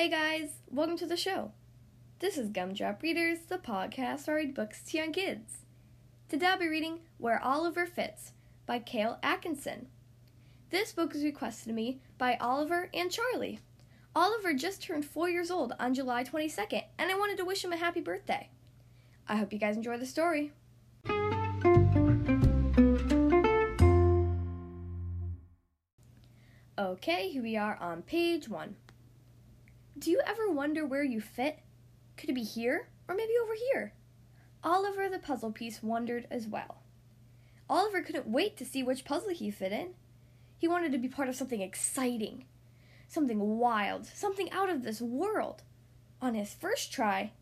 Hey guys, welcome to the show. This is Gumdrop Readers, the podcast where I read books to young kids. Today I'll be reading Where Oliver Fits by Cale Atkinson. This book was requested to me by Oliver and Charlie. Oliver just turned four years old on July 22nd, and I wanted to wish him a happy birthday. I hope you guys enjoy the story. Okay, here we are on page one. Do you ever wonder where you fit? Could it be here or maybe over here? Oliver the puzzle piece wondered as well. Oliver couldn't wait to see which puzzle he fit in. He wanted to be part of something exciting, something wild, something out of this world. On his first try,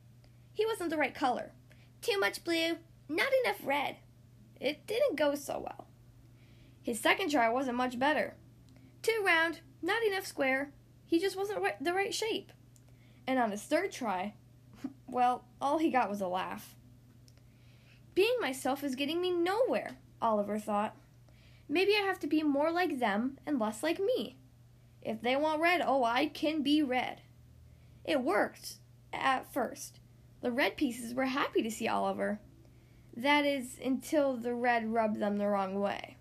he wasn't the right color. Too much blue, not enough red. It didn't go so well. His second try wasn't much better. Too round, not enough square. He just wasn't right, the right shape. And on his third try, well, all he got was a laugh. Being myself is getting me nowhere, Oliver thought. Maybe I have to be more like them and less like me. If they want red, oh, I can be red. It worked at first. The red pieces were happy to see Oliver. That is, until the red rubbed them the wrong way.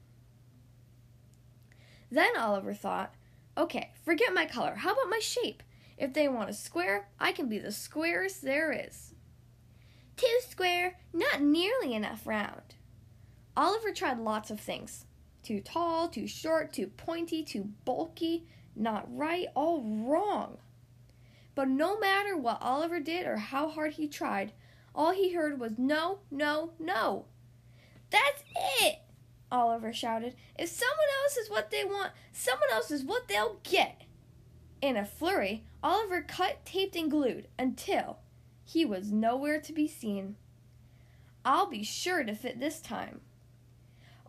Then Oliver thought, okay, forget my color. How about my shape? If they want a square, I can be the squarest there is. Too square, not nearly enough round. Oliver tried lots of things. Too tall, too short, too pointy, too bulky, not right, all wrong. But no matter what Oliver did or how hard he tried, all he heard was no, no, no. That's it! Oliver shouted. If someone else is what they want, someone else is what they'll get. In a flurry, Oliver cut, taped, and glued until he was nowhere to be seen. I'll be sure to fit this time.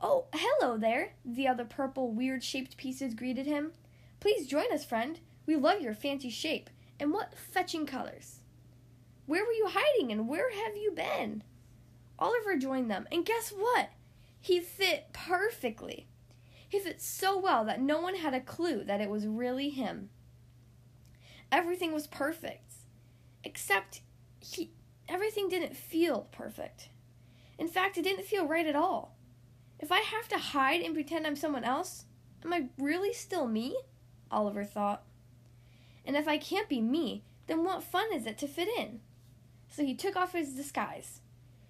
Oh, hello there, the other purple, weird shaped pieces greeted him. Please join us, friend. We love your fancy shape. And what fetching colors. Where were you hiding and where have you been? Oliver joined them, and guess what? He fit perfectly. He fit so well that no one had a clue that it was really him. Everything was perfect, except he everything didn't feel perfect. In fact, it didn't feel right at all. If I have to hide and pretend I'm someone else, am I really still me? Oliver thought. And if I can't be me, then what fun is it to fit in? So he took off his disguise.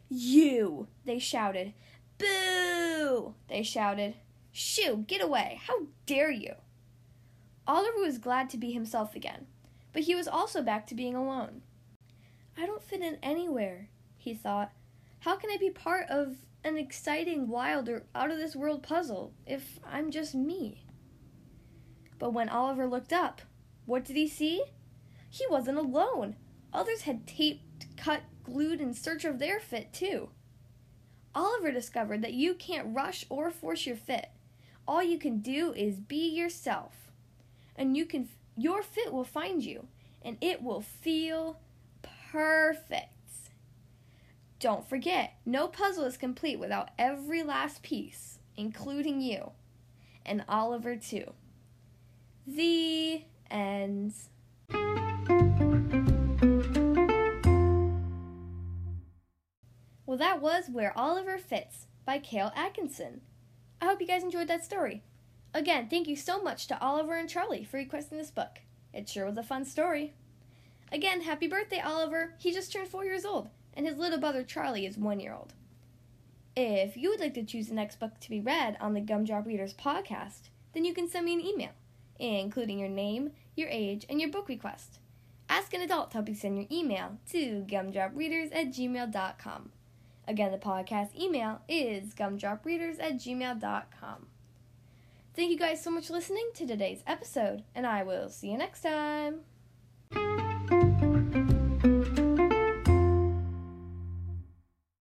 You! they shouted. Boo! they shouted. Shoo, get away! How dare you! Oliver was glad to be himself again, but he was also back to being alone. I don't fit in anywhere, he thought. How can I be part of an exciting, wild, or out of this world puzzle if I'm just me? But when Oliver looked up, what did he see? He wasn't alone. Others had taped, cut, glued in search of their fit, too. Oliver discovered that you can't rush or force your fit. All you can do is be yourself. And you can your fit will find you and it will feel perfect. Don't forget, no puzzle is complete without every last piece, including you. And Oliver too. The ends. Was Where Oliver Fits by Cale Atkinson. I hope you guys enjoyed that story. Again, thank you so much to Oliver and Charlie for requesting this book. It sure was a fun story. Again, happy birthday, Oliver. He just turned four years old, and his little brother Charlie is one year old. If you would like to choose the next book to be read on the Gumdrop Readers podcast, then you can send me an email, including your name, your age, and your book request. Ask an adult to help you send your email to gumdropreaders at gmail.com. Again, the podcast email is gumdropreaders at gmail.com. Thank you guys so much for listening to today's episode, and I will see you next time.